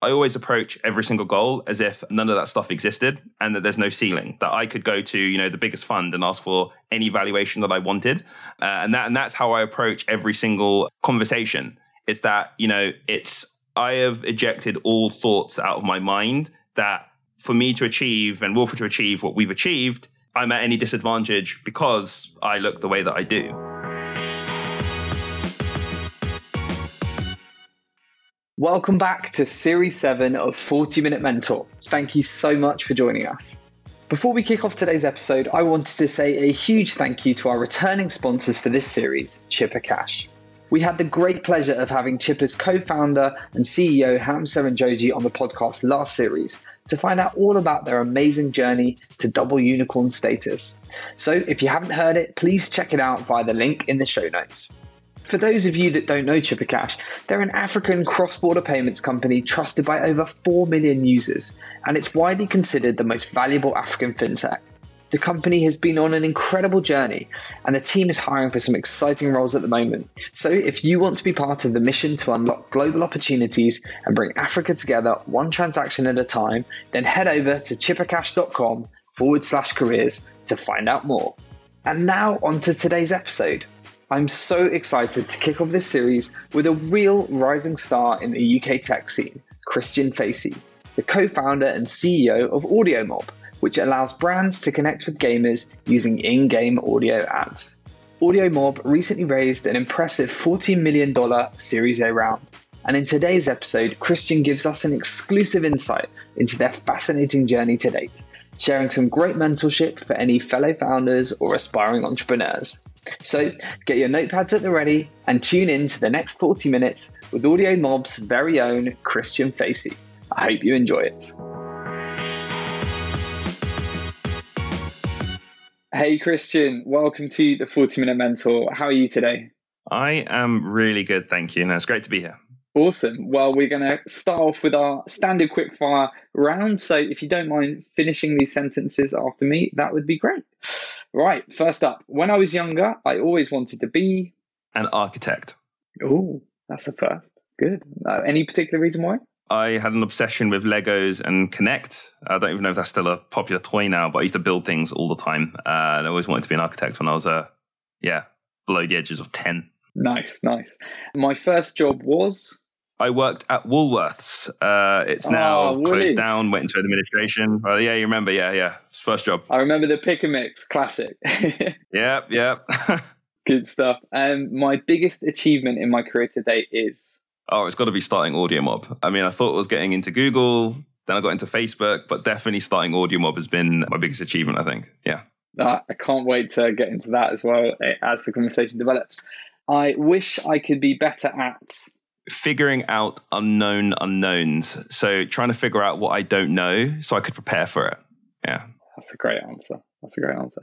I always approach every single goal as if none of that stuff existed and that there's no ceiling. That I could go to, you know, the biggest fund and ask for any valuation that I wanted, uh, and that and that's how I approach every single conversation. It's that you know, it's I have ejected all thoughts out of my mind that for me to achieve and Wilfred to achieve what we've achieved, I'm at any disadvantage because I look the way that I do. Welcome back to Series 7 of 40 Minute Mentor. Thank you so much for joining us. Before we kick off today's episode, I wanted to say a huge thank you to our returning sponsors for this series, Chipper Cash. We had the great pleasure of having Chipper's co founder and CEO Ham Serunjogi on the podcast last series to find out all about their amazing journey to double unicorn status. So if you haven't heard it, please check it out via the link in the show notes. For those of you that don't know Chipper Cash, they're an African cross border payments company trusted by over 4 million users, and it's widely considered the most valuable African fintech. The company has been on an incredible journey, and the team is hiring for some exciting roles at the moment. So, if you want to be part of the mission to unlock global opportunities and bring Africa together one transaction at a time, then head over to chippercash.com forward slash careers to find out more. And now, on to today's episode. I'm so excited to kick off this series with a real rising star in the UK tech scene, Christian Facey, the co founder and CEO of AudioMob, which allows brands to connect with gamers using in game audio ads. AudioMob recently raised an impressive $14 million Series A round. And in today's episode, Christian gives us an exclusive insight into their fascinating journey to date, sharing some great mentorship for any fellow founders or aspiring entrepreneurs. So get your notepads at the ready and tune in to the next 40 minutes with AudioMob's very own Christian Facey. I hope you enjoy it. Hey Christian, welcome to the 40 Minute Mentor. How are you today? I am really good, thank you. And it's great to be here. Awesome. Well, we're going to start off with our standard quickfire round. So, if you don't mind finishing these sentences after me, that would be great. Right. First up, when I was younger, I always wanted to be an architect. Oh, that's a first. Good. Uh, any particular reason why? I had an obsession with Legos and K'Nex. I don't even know if that's still a popular toy now, but I used to build things all the time. Uh, and I always wanted to be an architect when I was, uh, yeah, below the edges of 10. Nice, nice. My first job was I worked at Woolworths. Uh, it's ah, now oh, closed down, went into administration. Oh, yeah, you remember? Yeah, yeah. First job. I remember the pick and mix classic. yep, yep. Good stuff. And um, my biggest achievement in my career to date is? Oh, it's got to be starting AudioMob. I mean, I thought it was getting into Google, then I got into Facebook, but definitely starting AudioMob has been my biggest achievement, I think. Yeah. Uh, I can't wait to get into that as well eh, as the conversation develops. I wish I could be better at figuring out unknown unknowns. So trying to figure out what I don't know so I could prepare for it. Yeah. That's a great answer. That's a great answer.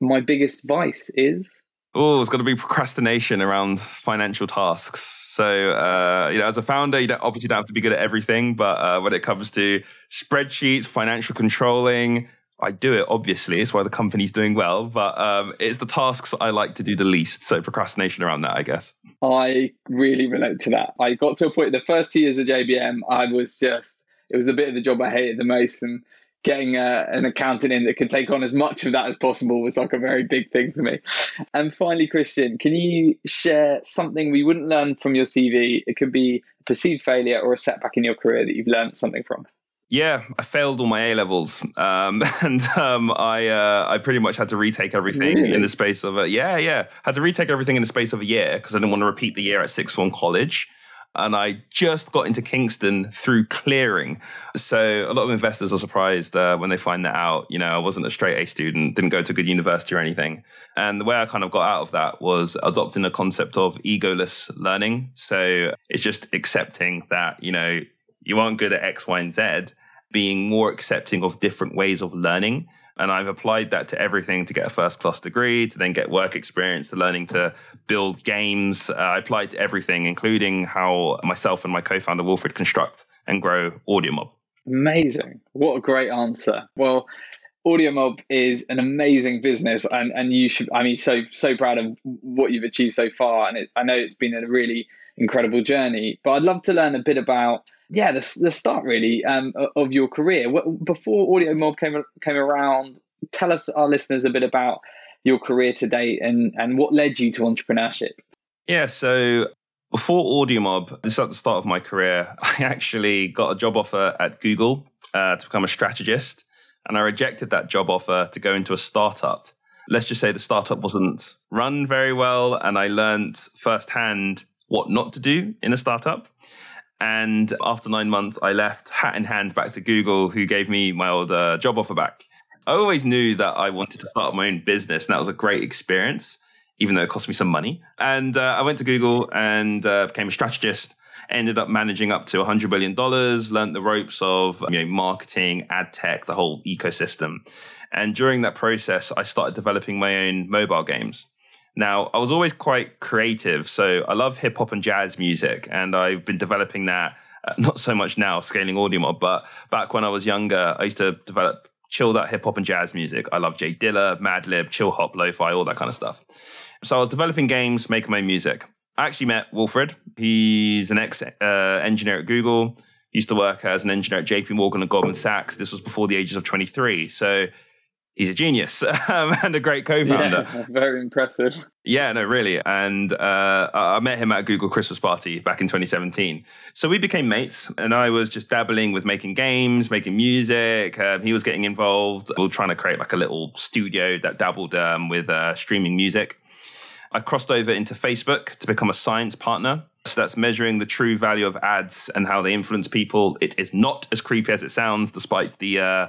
My biggest vice is Oh, it's got to be procrastination around financial tasks. So, uh, you know, as a founder, you don't, obviously don't have to be good at everything, but uh, when it comes to spreadsheets, financial controlling, I do it, obviously. It's why the company's doing well, but um, it's the tasks I like to do the least. So procrastination around that, I guess. I really relate to that. I got to a point, the first two years of JBM, I was just, it was a bit of the job I hated the most. And getting uh, an accountant in that could take on as much of that as possible was like a very big thing for me. And finally, Christian, can you share something we wouldn't learn from your CV? It could be a perceived failure or a setback in your career that you've learned something from. Yeah, I failed all my A levels, um, and um, I uh, I pretty much had to retake everything really? in the space of a yeah yeah had to retake everything in the space of a year because I didn't want to repeat the year at sixth form college, and I just got into Kingston through clearing. So a lot of investors are surprised uh, when they find that out. You know, I wasn't a straight A student, didn't go to a good university or anything, and the way I kind of got out of that was adopting a concept of egoless learning. So it's just accepting that you know you aren't good at X, Y, and Z being more accepting of different ways of learning. And I've applied that to everything to get a first class degree, to then get work experience, to learning to build games. Uh, I applied to everything, including how myself and my co founder Wilfred construct and grow AudioMob. Amazing. What a great answer. Well, AudioMob is an amazing business, and, and you should, I mean, so, so proud of what you've achieved so far. And it, I know it's been a really incredible journey. But I'd love to learn a bit about yeah the, the start really um, of your career. Before AudioMob came came around, tell us our listeners a bit about your career to date and and what led you to entrepreneurship. Yeah, so before AudioMob, this is at the start of my career. I actually got a job offer at Google uh, to become a strategist, and I rejected that job offer to go into a startup. Let's just say the startup wasn't run very well, and I learned firsthand what not to do in a startup. And after nine months, I left hat in hand back to Google, who gave me my old uh, job offer back. I always knew that I wanted to start my own business, and that was a great experience, even though it cost me some money. And uh, I went to Google and uh, became a strategist. Ended up managing up to $100 billion, learned the ropes of you know, marketing, ad tech, the whole ecosystem. And during that process, I started developing my own mobile games. Now, I was always quite creative. So I love hip hop and jazz music, and I've been developing that. Uh, not so much now, scaling AudioMob, but back when I was younger, I used to develop chill out hip hop and jazz music. I love J Dilla, Madlib, chill hop, lo-fi, all that kind of stuff. So I was developing games, making my music. I actually met Wilfred. He's an ex uh, engineer at Google. Used to work as an engineer at JP Morgan and Goldman Sachs. This was before the ages of 23. So he's a genius um, and a great co-founder. Yeah, very impressive. Yeah, no, really. And uh, I met him at a Google Christmas party back in 2017. So we became mates, and I was just dabbling with making games, making music. Um, he was getting involved. We were trying to create like a little studio that dabbled um, with uh, streaming music. I crossed over into Facebook to become a science partner. So that's measuring the true value of ads and how they influence people. It is not as creepy as it sounds, despite the uh,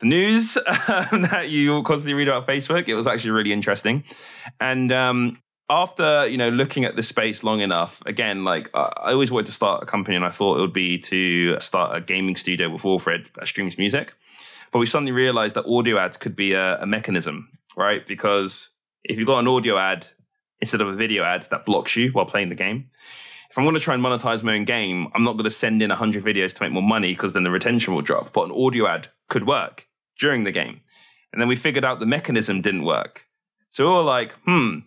the news um, that you constantly read about Facebook. It was actually really interesting. And um, after you know looking at the space long enough, again, like I always wanted to start a company, and I thought it would be to start a gaming studio with Wilfred that streams music. But we suddenly realized that audio ads could be a, a mechanism, right? Because if you've got an audio ad instead of a video ad that blocks you while playing the game, if I'm going to try and monetize my own game, I'm not going to send in 100 videos to make more money because then the retention will drop. But an audio ad could work during the game. And then we figured out the mechanism didn't work. So we were like, hmm,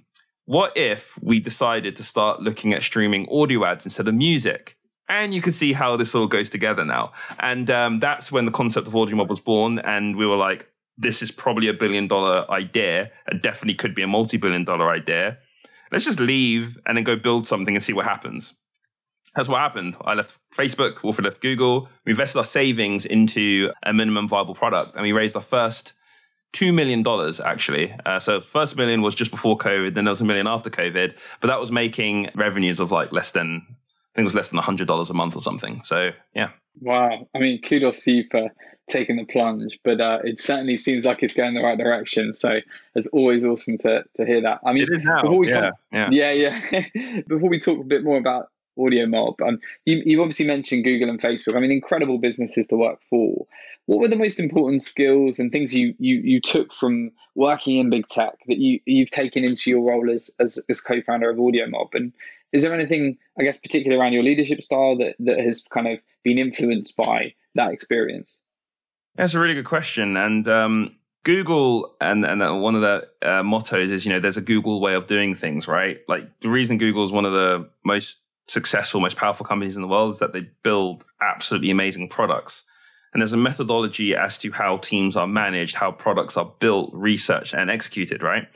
what if we decided to start looking at streaming audio ads instead of music? And you can see how this all goes together now. And um, that's when the concept of AudioMob was born. And we were like, this is probably a billion dollar idea. It definitely could be a multi billion dollar idea. Let's just leave and then go build something and see what happens that's what happened. I left Facebook, Wilfred left Google. We invested our savings into a minimum viable product, and we raised our first two million dollars actually. Uh, so first million was just before COVID, then there was a million after COVID, but that was making revenues of like less than I think it was less than hundred dollars a month or something. So yeah. Wow. I mean, kudos to you for taking the plunge, but uh, it certainly seems like it's going the right direction. So it's always awesome to to hear that. I mean, before we yeah, come, yeah, yeah, yeah. before we talk a bit more about AudioMob. Um, you, you obviously mentioned Google and Facebook. I mean, incredible businesses to work for. What were the most important skills and things you you you took from working in big tech that you you've taken into your role as as, as co-founder of AudioMob? And is there anything, I guess, particularly around your leadership style that that has kind of been influenced by that experience? That's a really good question, and um, Google and and one of the uh, mottos is you know there's a Google way of doing things, right? Like the reason Google is one of the most successful, most powerful companies in the world is that they build absolutely amazing products. And there's a methodology as to how teams are managed, how products are built, researched, and executed, right?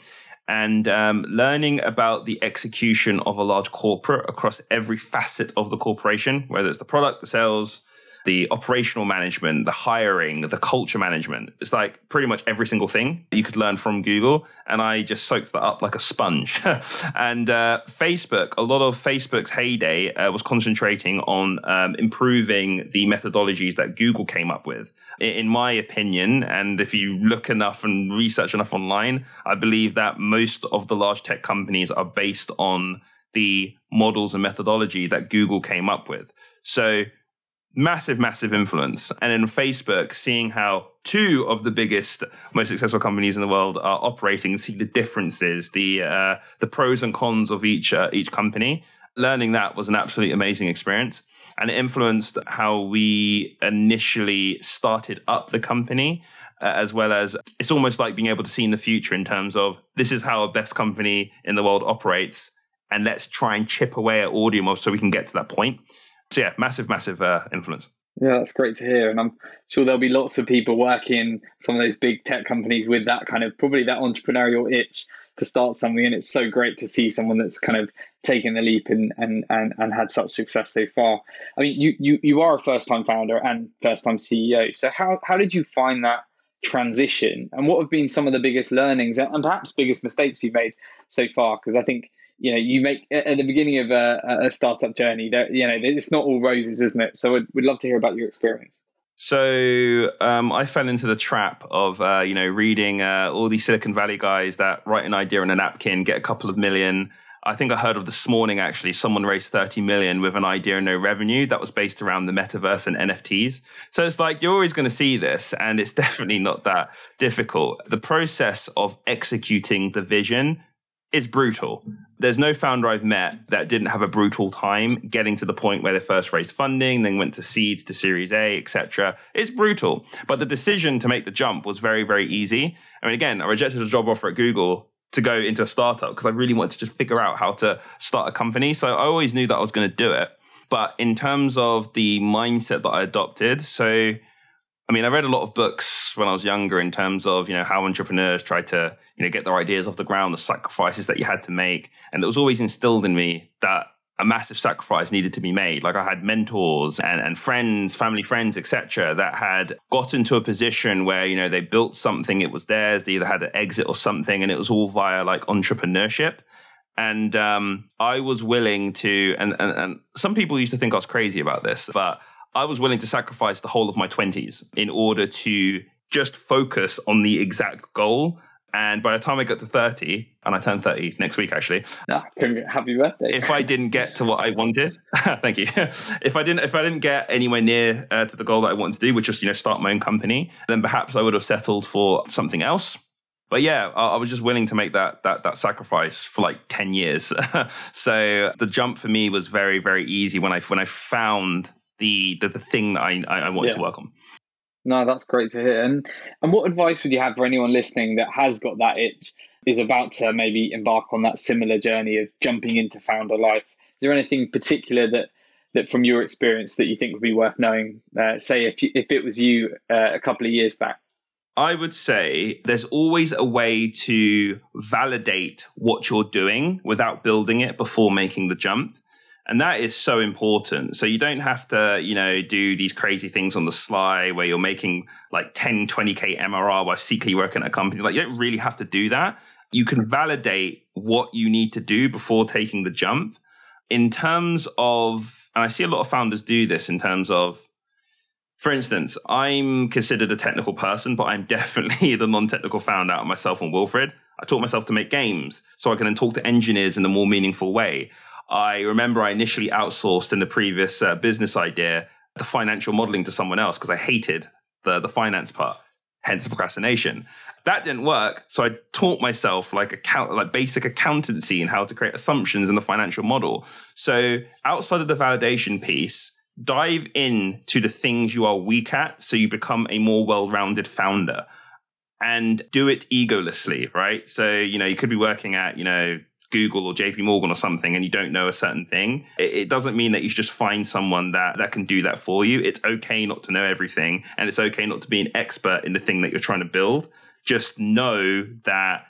And um, learning about the execution of a large corporate across every facet of the corporation, whether it's the product, the sales, the operational management, the hiring, the culture management. It's like pretty much every single thing you could learn from Google. And I just soaked that up like a sponge. and uh, Facebook, a lot of Facebook's heyday uh, was concentrating on um, improving the methodologies that Google came up with. In my opinion, and if you look enough and research enough online, I believe that most of the large tech companies are based on the models and methodology that Google came up with. So massive, massive influence. And in Facebook, seeing how two of the biggest, most successful companies in the world are operating, see the differences, the uh, the pros and cons of each uh, each company. Learning that was an absolutely amazing experience, and it influenced how we initially started up the company. Uh, as well as it's almost like being able to see in the future in terms of this is how a best company in the world operates and let's try and chip away at audio so we can get to that point. So yeah, massive, massive uh, influence. Yeah, that's great to hear. And I'm sure there'll be lots of people working in some of those big tech companies with that kind of probably that entrepreneurial itch to start something. And it's so great to see someone that's kind of taken the leap and and and, and had such success so far. I mean, you you you are a first time founder and first time CEO. So how how did you find that transition? And what have been some of the biggest learnings and perhaps biggest mistakes you've made so far? Because I think you know you make at the beginning of a, a startup journey that you know it's not all roses isn't it so we'd, we'd love to hear about your experience so um, I fell into the trap of uh, you know reading uh, all these Silicon Valley guys that write an idea on a napkin, get a couple of million. I think I heard of this morning actually. Someone raised 30 million with an idea and no revenue that was based around the metaverse and NFTs. So it's like you're always going to see this, and it's definitely not that difficult. The process of executing the vision is brutal. There's no founder I've met that didn't have a brutal time getting to the point where they first raised funding, then went to seeds to Series A, etc. It's brutal. But the decision to make the jump was very, very easy. I mean, again, I rejected a job offer at Google to go into a startup because I really wanted to just figure out how to start a company. So I always knew that I was going to do it. But in terms of the mindset that I adopted, so I mean, I read a lot of books when I was younger in terms of, you know, how entrepreneurs try to, you know, get their ideas off the ground, the sacrifices that you had to make. And it was always instilled in me that a massive sacrifice needed to be made. Like I had mentors and, and friends, family friends, etc., that had gotten to a position where, you know, they built something, it was theirs, they either had an exit or something, and it was all via like entrepreneurship. And um, I was willing to, and, and, and some people used to think I was crazy about this, but I was willing to sacrifice the whole of my 20s in order to just focus on the exact goal. And by the time I got to 30, and I turned 30 next week actually. Ah, happy birthday. if I didn't get to what I wanted, thank you. if I didn't if I didn't get anywhere near uh, to the goal that I wanted to do, which was, you know, start my own company, then perhaps I would have settled for something else. But yeah, I, I was just willing to make that that that sacrifice for like 10 years. so the jump for me was very very easy when I when I found the the, the thing that I, I wanted yeah. to work on. No, that's great to hear. And and what advice would you have for anyone listening that has got that itch, is about to maybe embark on that similar journey of jumping into founder life? Is there anything particular that that from your experience that you think would be worth knowing? Uh, say if you, if it was you uh, a couple of years back. I would say there's always a way to validate what you're doing without building it before making the jump. And that is so important. So you don't have to, you know, do these crazy things on the sly where you're making like 10, 20K MRR while secretly working at a company. Like you don't really have to do that. You can validate what you need to do before taking the jump. In terms of, and I see a lot of founders do this in terms of, for instance, I'm considered a technical person, but I'm definitely the non technical founder out of myself and Wilfred. I taught myself to make games so I can then talk to engineers in a more meaningful way. I remember I initially outsourced in the previous uh, business idea the financial modeling to someone else because I hated the the finance part, hence the procrastination. That didn't work, so I taught myself like account like basic accountancy and how to create assumptions in the financial model. So outside of the validation piece, dive in to the things you are weak at so you become a more well-rounded founder and do it egolessly, right? So, you know, you could be working at, you know, Google or JP Morgan or something and you don't know a certain thing, it, doesn't mean that you should just find someone that, that can do that for you. It's okay not to know everything and it's okay not to be an expert in the thing that you're trying to build. Just know that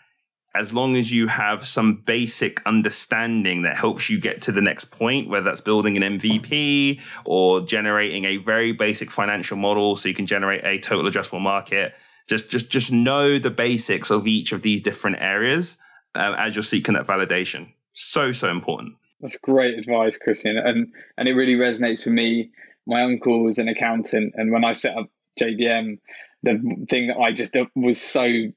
as long as you have some basic understanding that helps you get to the next point, whether that's building an MVP or generating a very basic financial model so you can generate a total addressable market, just just just know the basics of each of these different areas um, as you're seeking that validation. So, so important. That's great advice, Christian. And, and it really resonates for me. My uncle was an accountant. And when I set up JBM, the thing that I just was so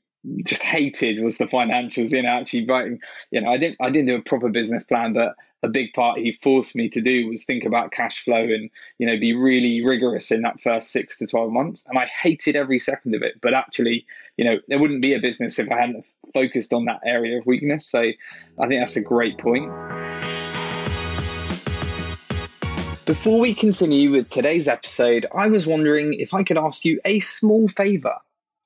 just hated was the financials in actually writing you know i didn't i didn't do a proper business plan but a big part he forced me to do was think about cash flow and you know be really rigorous in that first six to 12 months and i hated every second of it but actually you know there wouldn't be a business if i hadn't focused on that area of weakness so i think that's a great point before we continue with today's episode, I was wondering if I could ask you a small favor.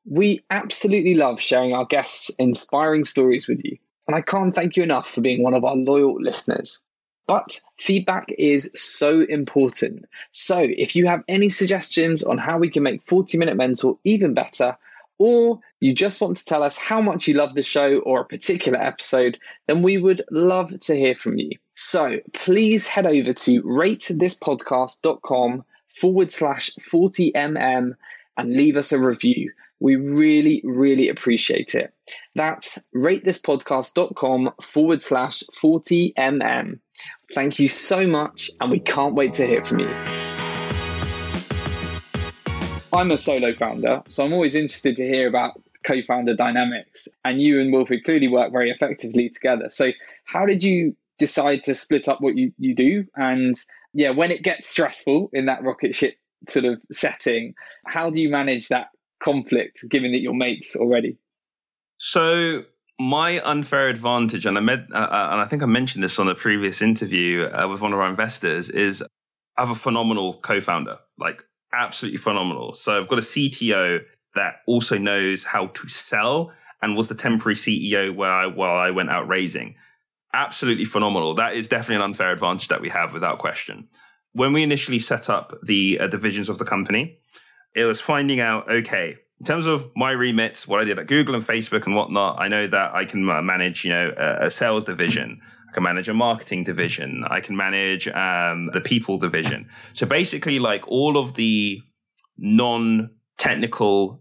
We absolutely love sharing our guests' inspiring stories with you. And I can't thank you enough for being one of our loyal listeners. But feedback is so important. So if you have any suggestions on how we can make 40 Minute Mentor even better, or you just want to tell us how much you love the show or a particular episode, then we would love to hear from you. So please head over to ratethispodcast.com forward slash 40mm and leave us a review. We really, really appreciate it. That's ratethispodcast.com forward slash 40mm. Thank you so much, and we can't wait to hear from you. I'm a solo founder, so I'm always interested to hear about co founder dynamics. And you and Wilfred clearly work very effectively together. So, how did you decide to split up what you, you do? And yeah, when it gets stressful in that rocket ship sort of setting, how do you manage that conflict given that you're mates already? So, my unfair advantage, and I met, uh, uh, and I think I mentioned this on a previous interview uh, with one of our investors, is I have a phenomenal co-founder, like absolutely phenomenal. So I've got a CTO that also knows how to sell and was the temporary CEO where I while I went out raising. Absolutely phenomenal. That is definitely an unfair advantage that we have without question. When we initially set up the uh, divisions of the company, it was finding out okay in terms of my remit, what I did at Google and Facebook and whatnot, I know that I can uh, manage, you know, a, a sales division. I can manage a marketing division. I can manage um, the people division. So basically, like all of the non-technical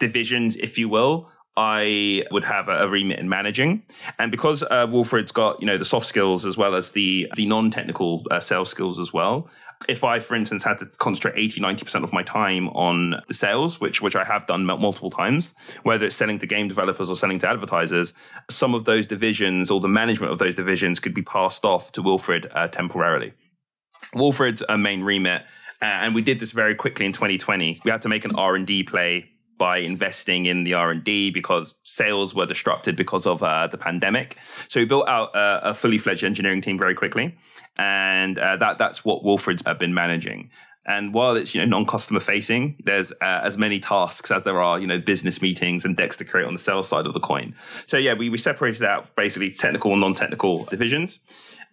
divisions, if you will, I would have a, remit in managing. And because uh, Wilfred's got, you know, the soft skills as well as the the non-technical uh, sales skills as well, if I, for instance, had to concentrate 80, 90% of my time on the sales, which which I have done multiple times, whether it's selling to game developers or selling to advertisers, some of those divisions or the management of those divisions could be passed off to Wilfred uh, temporarily. Wilfred's a main remit, uh, and we did this very quickly in 2020. We had to make an R&D play by investing in the R&D because sales were disrupted because of uh, the pandemic. So we built out a, a fully fledged engineering team very quickly and uh, that that's what Wilfred's been managing. And while it's you know non-customer facing, there's uh, as many tasks as there are you know business meetings and decks to create on the sales side of the coin. So yeah, we we separated out basically technical and non-technical divisions.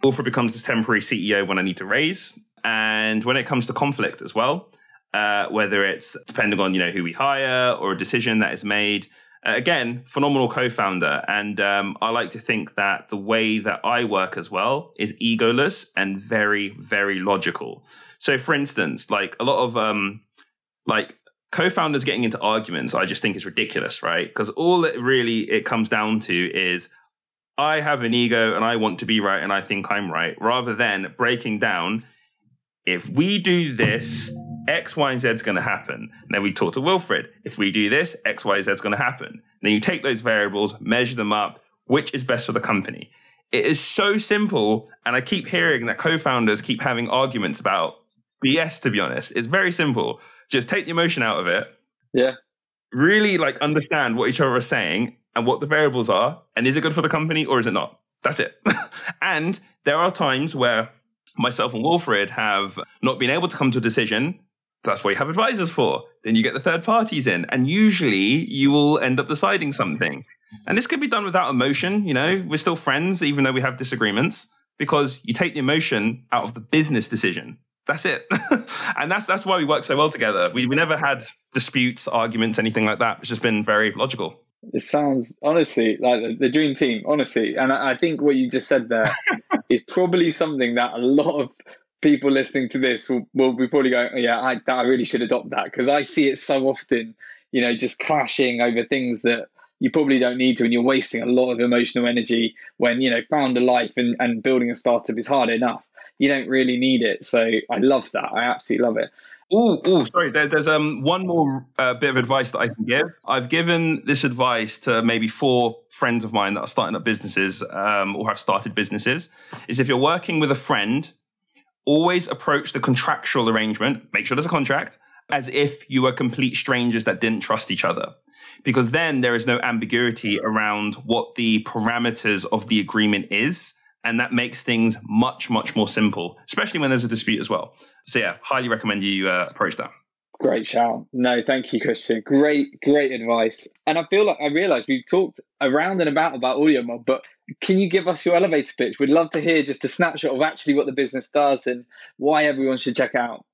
Wilfred becomes the temporary CEO when I need to raise, and when it comes to conflict as well, uh, whether it's depending on you know who we hire or a decision that is made. Uh, again, phenomenal co-founder, and um, I like to think that the way that I work as well is egoless and very, very logical. So, for instance, like a lot of um, like co-founders getting into arguments, I just think is ridiculous, right? Because all it really it comes down to is I have an ego and I want to be right and I think I'm right, rather than breaking down if we do this, X, Y, and Z is going to happen. And then we talk to Wilfred. If we do this, X, Y, Z is going to happen. And then you take those variables, measure them up, which is best for the company. It is so simple. And I keep hearing that co founders keep having arguments about BS, to be honest. It's very simple. Just take the emotion out of it. Yeah. Really like understand what each other are saying and what the variables are. And is it good for the company or is it not? That's it. and there are times where myself and Wilfred have not been able to come to a decision, that's what you have advisors for. Then you get the third parties in, and usually you will end up deciding something. And this could be done without emotion. You know, we're still friends, even though we have disagreements, because you take the emotion out of the business decision. That's it. and that's that's why we work so well together. We, we never had disputes, arguments, anything like that. It's just been very logical. It sounds honestly like the, dream team, honestly. And I, I think what you just said there is probably something that a lot of people listening to this will, will be probably going, oh, yeah, I, I really should adopt that because I see it so often, you know, just clashing over things that you probably don't need to and you're wasting a lot of emotional energy when, you know, founder life and, and building a startup is hard enough. You don't really need it. So I love that. I absolutely love it. Oh, oh, sorry. There, there's um one more uh, bit of advice that I can give. I've given this advice to maybe four friends of mine that are starting up businesses um, or have started businesses. Is if you're working with a friend, always approach the contractual arrangement. Make sure there's a contract as if you were complete strangers that didn't trust each other, because then there is no ambiguity around what the parameters of the agreement is and that makes things much much more simple especially when there's a dispute as well. So yeah highly recommend you uh, approach that. Great shout no thank you christian. Great great advice. And i feel like i realized we've talked around and about about AudioMob but can you give us your elevator pitch? We'd love to hear just a snapshot of actually what the business does and why everyone should check out.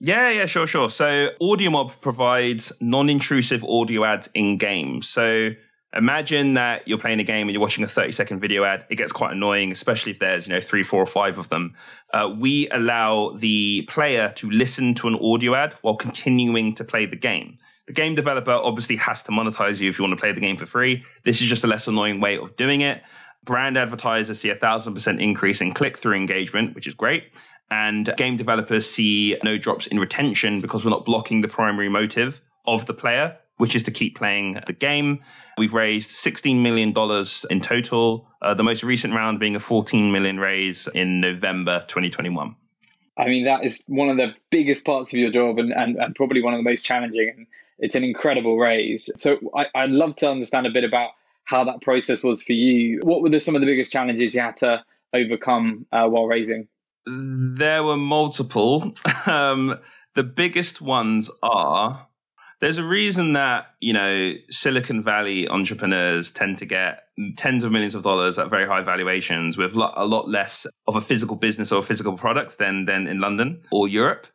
Yeah, yeah, sure, sure. So AudioMob provides non-intrusive audio ads in games. So imagine that you're playing a game and you're watching a 30 second video ad. It gets quite annoying, especially if there's, you know, three, four, or five of them. Uh, we allow the player to listen to an audio ad while continuing to play the game. The game developer obviously has to monetize you if you want to play the game for free. This is just a less annoying way of doing it. Brand advertisers see a thousand percent increase in click through engagement, which is great. And game developers see no drops in retention because we're not blocking the primary motive of the player, which is to keep playing the game. We've raised $16 million in total, uh, the most recent round being a 14 million raise in November 2021. I mean, that is one of the biggest parts of your job and, and, and probably one of the most challenging. And it's an incredible raise. So I, I'd love to understand a bit about how that process was for you. What were the, some of the biggest challenges you had to overcome uh, while raising? There were multiple. um, the biggest ones are there's a reason that you know Silicon Valley entrepreneurs tend to get tens of millions of dollars at very high valuations with a lot less of a physical business or a physical product than than in London or Europe.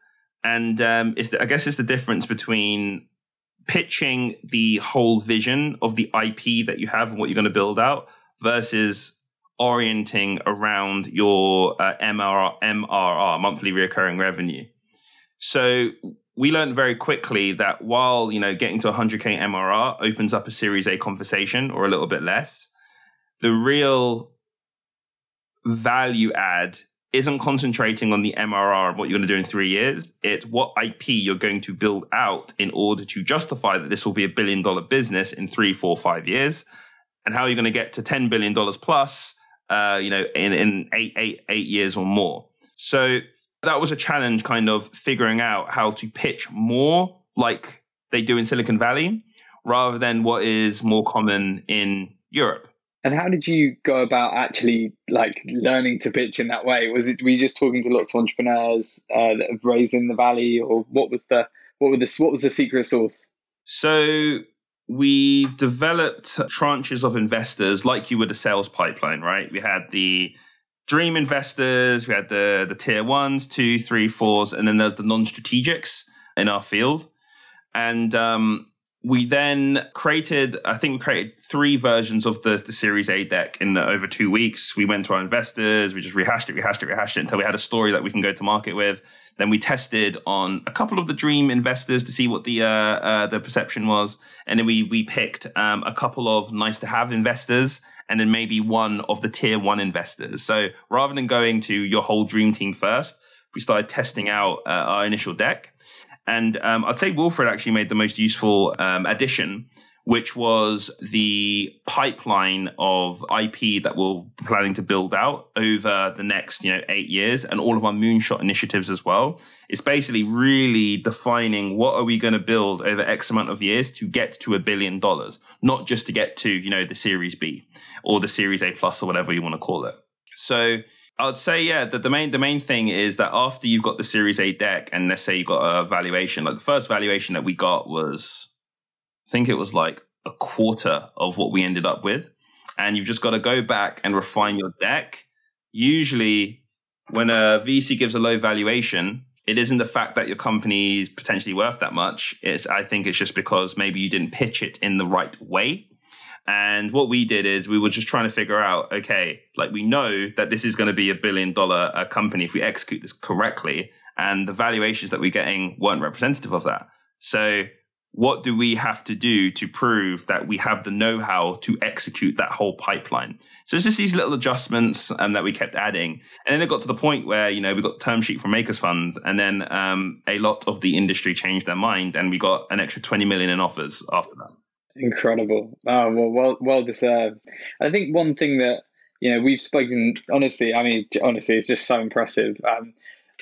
And um, it's the, I guess it's the difference between pitching the whole vision of the IP that you have and what you're going to build out versus orienting around your uh, MRR, MRR, monthly recurring revenue. So we learned very quickly that while you know getting to 100k MRR opens up a Series A conversation or a little bit less, the real value add isn't concentrating on the MRR of what you're going to do in three years. It's what IP you're going to build out in order to justify that this will be a billion dollar business in three, four, five years, and how you're going to get to ten billion dollars plus uh, you know, in, in eight, eight, eight years or more. So that was a challenge kind of figuring out how to pitch more like they do in Silicon Valley rather than what is more common in Europe. And how did you go about actually like learning to pitch in that way? Was it were you just talking to lots of entrepreneurs uh, that have raised in the valley, or what was the what were the what was the secret sauce? So we developed tranches of investors like you would a sales pipeline, right? We had the dream investors, we had the the tier ones, two, three, fours, and then there's the non-strategics in our field. And um, we then created, I think we created three versions of the, the Series A deck in over two weeks. We went to our investors, we just rehashed it, rehashed it, rehashed it until we had a story that we can go to market with. Then we tested on a couple of the dream investors to see what the uh, uh, the perception was, and then we we picked um, a couple of nice to have investors, and then maybe one of the tier one investors. So rather than going to your whole dream team first, we started testing out uh, our initial deck, and um, I'd say Wilfred actually made the most useful um, addition which was the pipeline of IP that we're planning to build out over the next, you know, eight years and all of our moonshot initiatives as well. It's basically really defining what are we going to build over X amount of years to get to a billion dollars, not just to get to, you know, the Series B or the Series A plus or whatever you want to call it. So I'd say, yeah, that the main the main thing is that after you've got the Series A deck and let's say you've got a valuation, like the first valuation that we got was I think it was like a quarter of what we ended up with. And you've just got to go back and refine your deck. Usually, when a VC gives a low valuation, it isn't the fact that your company is potentially worth that much. It's I think it's just because maybe you didn't pitch it in the right way. And what we did is we were just trying to figure out, okay, like we know that this is going to be a billion dollar uh, company if we execute this correctly, and the valuations that we're getting weren't representative of that. So what do we have to do to prove that we have the know-how to execute that whole pipeline? So it's just these little adjustments um, that we kept adding. And then it got to the point where you know we got term sheet from makers funds and then um, a lot of the industry changed their mind and we got an extra 20 million in offers after that incredible oh, well well well deserved i think one thing that you know we've spoken honestly i mean honestly it's just so impressive um,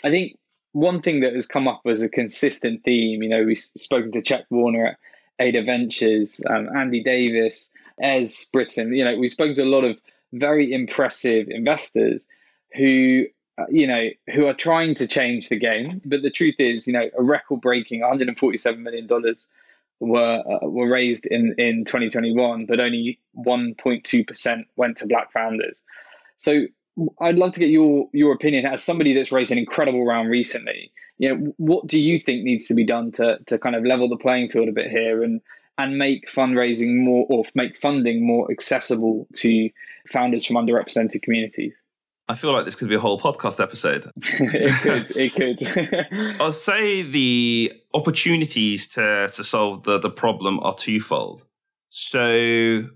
i think one thing that has come up as a consistent theme, you know, we've spoken to Check Warner at Ada Ventures, um, Andy Davis, Ez Britain. you know, we've spoken to a lot of very impressive investors who, uh, you know, who are trying to change the game. But the truth is, you know, a record breaking $147 million were uh, were raised in in 2021, but only 1.2 percent went to Black founders. So I'd love to get your your opinion as somebody that's raised an incredible round recently. You know, what do you think needs to be done to to kind of level the playing field a bit here and and make fundraising more or make funding more accessible to founders from underrepresented communities? I feel like this could be a whole podcast episode. it could. It could. I'll say the opportunities to to solve the the problem are twofold. So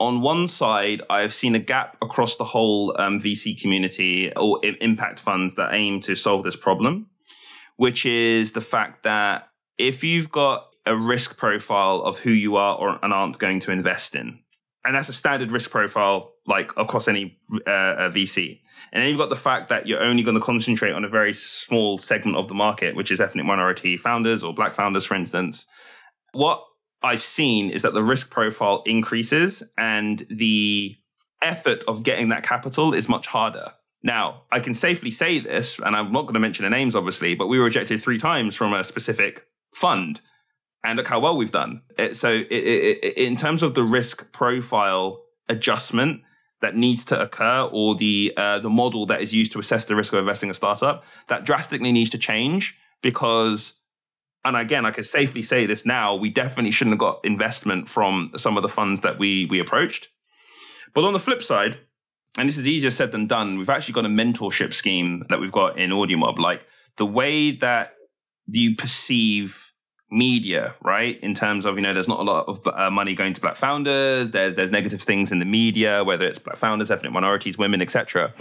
on one side, I've seen a gap across the whole um, VC community or impact funds that aim to solve this problem, which is the fact that if you've got a risk profile of who you are or and aren't going to invest in, and that's a standard risk profile like across any uh, VC. And then you've got the fact that you're only going to concentrate on a very small segment of the market, which is ethnic minority founders or black founders, for instance. What I've seen is that the risk profile increases and the effort of getting that capital is much harder. Now, I can safely say this, and I'm not going to mention the names, obviously, but we were rejected three times from a specific fund and look how well we've done. So, in terms of the risk profile adjustment that needs to occur, or the uh, the model that is used to assess the risk of investing in a startup, that drastically needs to change because. And again, I can safely say this now: we definitely shouldn't have got investment from some of the funds that we we approached. But on the flip side, and this is easier said than done, we've actually got a mentorship scheme that we've got in AudioMob. Like the way that you perceive media, right? In terms of you know, there's not a lot of uh, money going to black founders. There's there's negative things in the media, whether it's black founders, ethnic minorities, women, etc.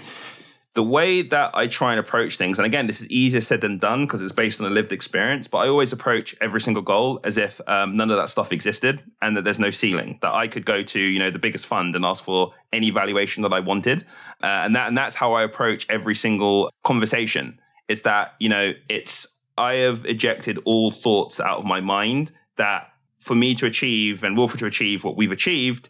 The way that I try and approach things, and again, this is easier said than done because it's based on a lived experience. But I always approach every single goal as if um, none of that stuff existed and that there's no ceiling. That I could go to, you know, the biggest fund and ask for any valuation that I wanted, uh, and that and that's how I approach every single conversation. Is that you know, it's I have ejected all thoughts out of my mind that for me to achieve and Wilfred to achieve what we've achieved,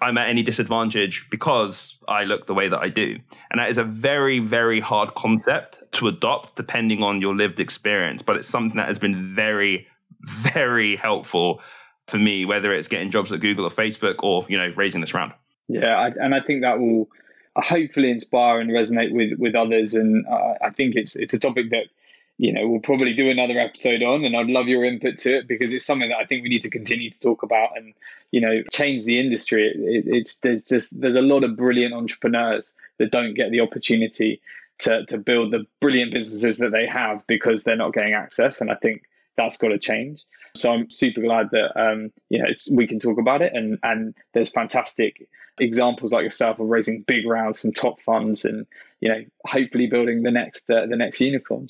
I'm at any disadvantage because I look the way that I do. And that is a very, very hard concept to adopt depending on your lived experience. But it's something that has been very, very helpful for me, whether it's getting jobs at Google or Facebook or, you know, raising this round. Yeah, I, and I think that will hopefully inspire and resonate with with others. And uh, I think it's it's a topic that you know we'll probably do another episode on and i'd love your input to it because it's something that i think we need to continue to talk about and you know change the industry. It, it, it's there's just there's a lot of brilliant entrepreneurs that don't get the opportunity to to build the brilliant businesses that they have because they're not getting access and i think that's got to change. So i'm super glad that um you know we can talk about it and and there's fantastic examples like yourself of raising big rounds from top funds and you know hopefully building the next uh, the next unicorn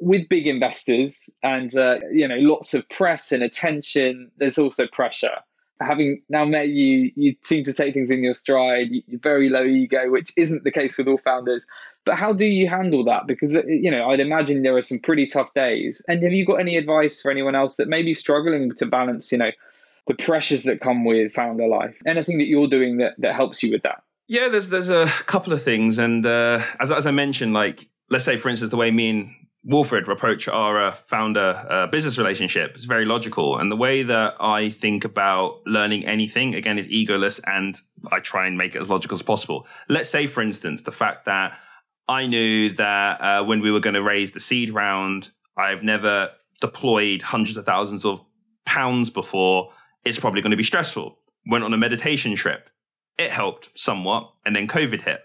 with big investors and uh, you know lots of press and attention there's also pressure. Having now met you you seem to take things in your stride you're very low ego which isn't the case with all founders. But how do you handle that? Because uh, you know i'd imagine there are some pretty tough days. And have you got any advice for anyone else that may be struggling to balance you know the pressures that come with founder life. Anything that you're doing that, that helps you with that? Yeah, there's there's a couple of things, and uh, as as I mentioned, like let's say for instance, the way me and Wilfred approach our uh, founder uh, business relationship is very logical, and the way that I think about learning anything again is egoless, and I try and make it as logical as possible. Let's say, for instance, the fact that I knew that uh, when we were going to raise the seed round, I've never deployed hundreds of thousands of pounds before it's probably going to be stressful. Went on a meditation trip. It helped somewhat. And then COVID hit.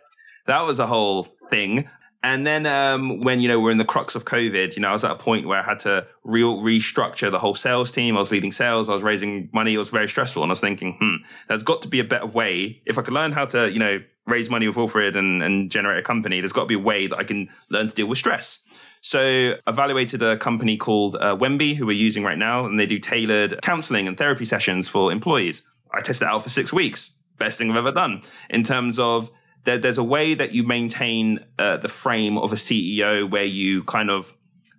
That was a whole thing. And then um, when, you know, we're in the crux of COVID, you know, I was at a point where I had to re- restructure the whole sales team. I was leading sales. I was raising money. It was very stressful. And I was thinking, hmm, there's got to be a better way. If I could learn how to, you know, raise money with Wilfred and, and generate a company, there's got to be a way that I can learn to deal with stress. So, I evaluated a company called uh, Wemby, who we're using right now, and they do tailored counseling and therapy sessions for employees. I tested it out for six weeks. Best thing I've ever done in terms of there, there's a way that you maintain uh, the frame of a CEO where you kind of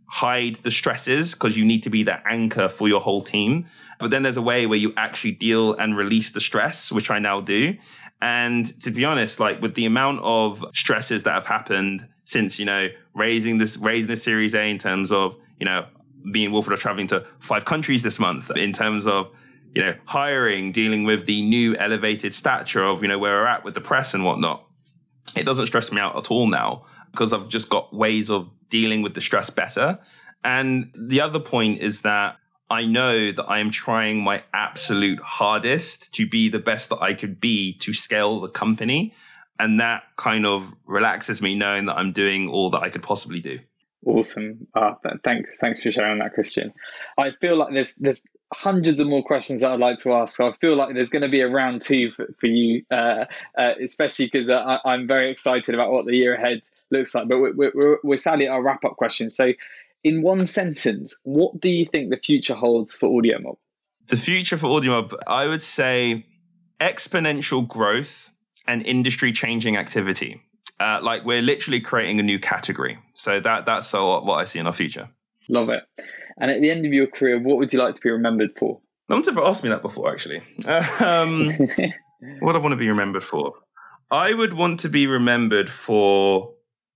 hide the stresses because you need to be the anchor for your whole team. But then there's a way where you actually deal and release the stress, which I now do. And to be honest, like with the amount of stresses that have happened since, you know, raising this raising the series A in terms of, you know, being Wilfred are traveling to five countries this month in terms of you know hiring, dealing with the new elevated stature of you know where we're at with the press and whatnot. It doesn't stress me out at all now because I've just got ways of dealing with the stress better. And the other point is that I know that I am trying my absolute hardest to be the best that I could be to scale the company. And that kind of relaxes me knowing that I'm doing all that I could possibly do. Awesome. Uh, th- thanks. Thanks for sharing that, Christian. I feel like there's there's hundreds of more questions that I'd like to ask. So I feel like there's going to be a round two for, for you, uh, uh, especially because uh, I'm very excited about what the year ahead looks like. But we're, we're, we're sadly at our wrap up question. So, in one sentence, what do you think the future holds for AudioMob? The future for AudioMob, I would say exponential growth and industry changing activity. Uh, like we're literally creating a new category. So that that's what I see in our future. Love it. And at the end of your career, what would you like to be remembered for? No one's ever asked me that before, actually. Um, what I want to be remembered for? I would want to be remembered for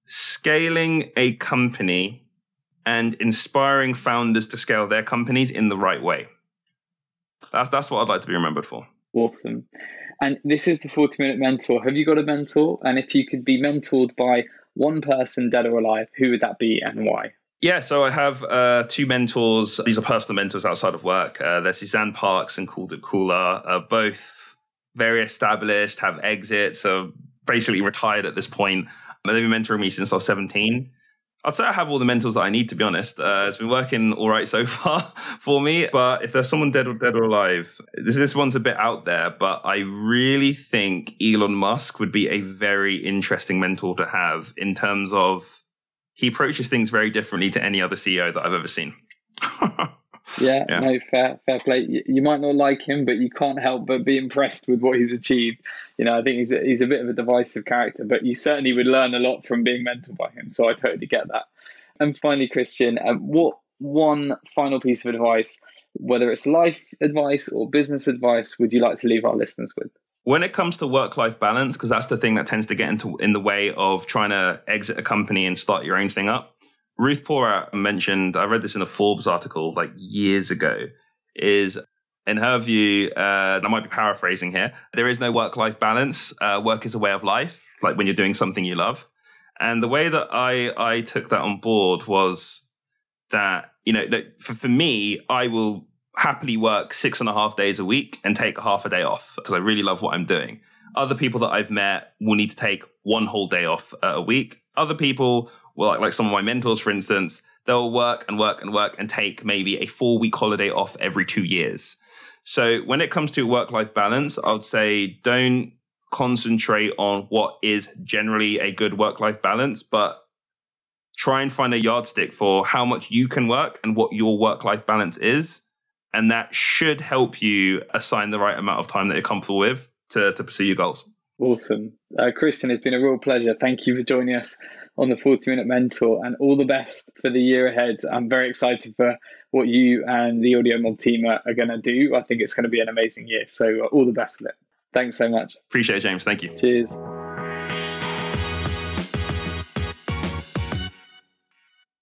scaling a company and inspiring founders to scale their companies in the right way. That's that's what I'd like to be remembered for. Awesome. And this is the 40 minute mentor. Have you got a mentor? And if you could be mentored by one person, dead or alive, who would that be and why? Yeah, so I have uh, two mentors. These are personal mentors outside of work. Uh, they're Suzanne Parks and Kuldeep Kula, uh, both very established, have exits, are basically retired at this point. They've been mentoring me since I was 17. I'd say I have all the mentors that I need, to be honest. Uh, it's been working all right so far for me. But if there's someone dead or dead or alive, this, this one's a bit out there. But I really think Elon Musk would be a very interesting mentor to have in terms of he approaches things very differently to any other CEO that I've ever seen. yeah, yeah, no, fair, fair play. You, might not like him, but you can't help but be impressed with what he's achieved. You know, I think he's a, he's a bit of a divisive character, but you certainly would learn a lot from being mentored by him. So I totally get that. And finally, Christian, um, what one final piece of advice, whether it's life advice or business advice, would you like to leave our listeners with? when it comes to work life balance, because that's the thing that tends to get into in the way of trying to exit a company and start your own thing up. Ruth Porat mentioned, I read this in a Forbes article like years ago, is in her view, uh, I might be paraphrasing here, there is no work life balance. Uh, work is a way of life, like when you're doing something you love. And the way that I, I took that on board was that, you know, that for, for me, I will happily work six and a half days a week and take half a day off because I really love what I'm doing. Other people that I've met will need to take one whole day off a week. Other people, well, like, like some of my mentors, for instance, they'll work and work and work and take maybe a four week holiday off every two years. So when it comes to work life balance, I would say don't concentrate on what is generally a good work life balance, but try and find a yardstick for how much you can work and what your work life balance is and that should help you assign the right amount of time that you're comfortable with to, to pursue your goals. Awesome. Uh, Christian, it's been a real pleasure. Thank you for joining us on the 40 Minute Mentor and all the best for the year ahead. I'm very excited for what you and the AudioMob team are, are going to do. I think it's going to be an amazing year. So, uh, all the best with it. Thanks so much. Appreciate it, James. Thank you. Cheers.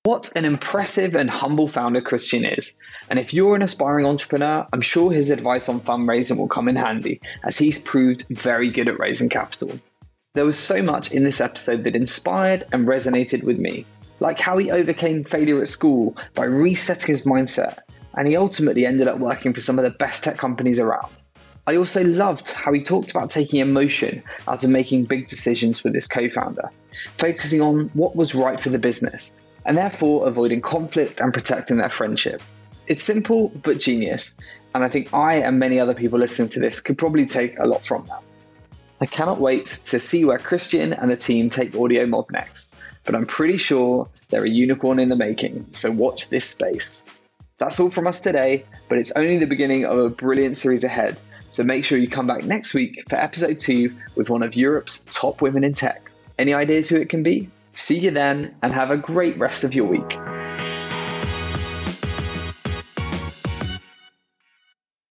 What an impressive and humble founder Christian is. And if you're an aspiring entrepreneur, I'm sure his advice on fundraising will come in handy, as he's proved very good at raising capital. There was so much in this episode that inspired and resonated with me, like how he overcame failure at school by resetting his mindset, and he ultimately ended up working for some of the best tech companies around. I also loved how he talked about taking emotion out of making big decisions with his co founder, focusing on what was right for the business and therefore avoiding conflict and protecting their friendship. It's simple but genius, and I think I and many other people listening to this could probably take a lot from that. I cannot wait to see where Christian and the team take AudioMob next, but I'm pretty sure they're a unicorn in the making, so watch this space. That's all from us today, but it's only the beginning of a brilliant series ahead, so make sure you come back next week for episode 2 with one of Europe's top women in tech. Any ideas who it can be? See you then and have a great rest of your week.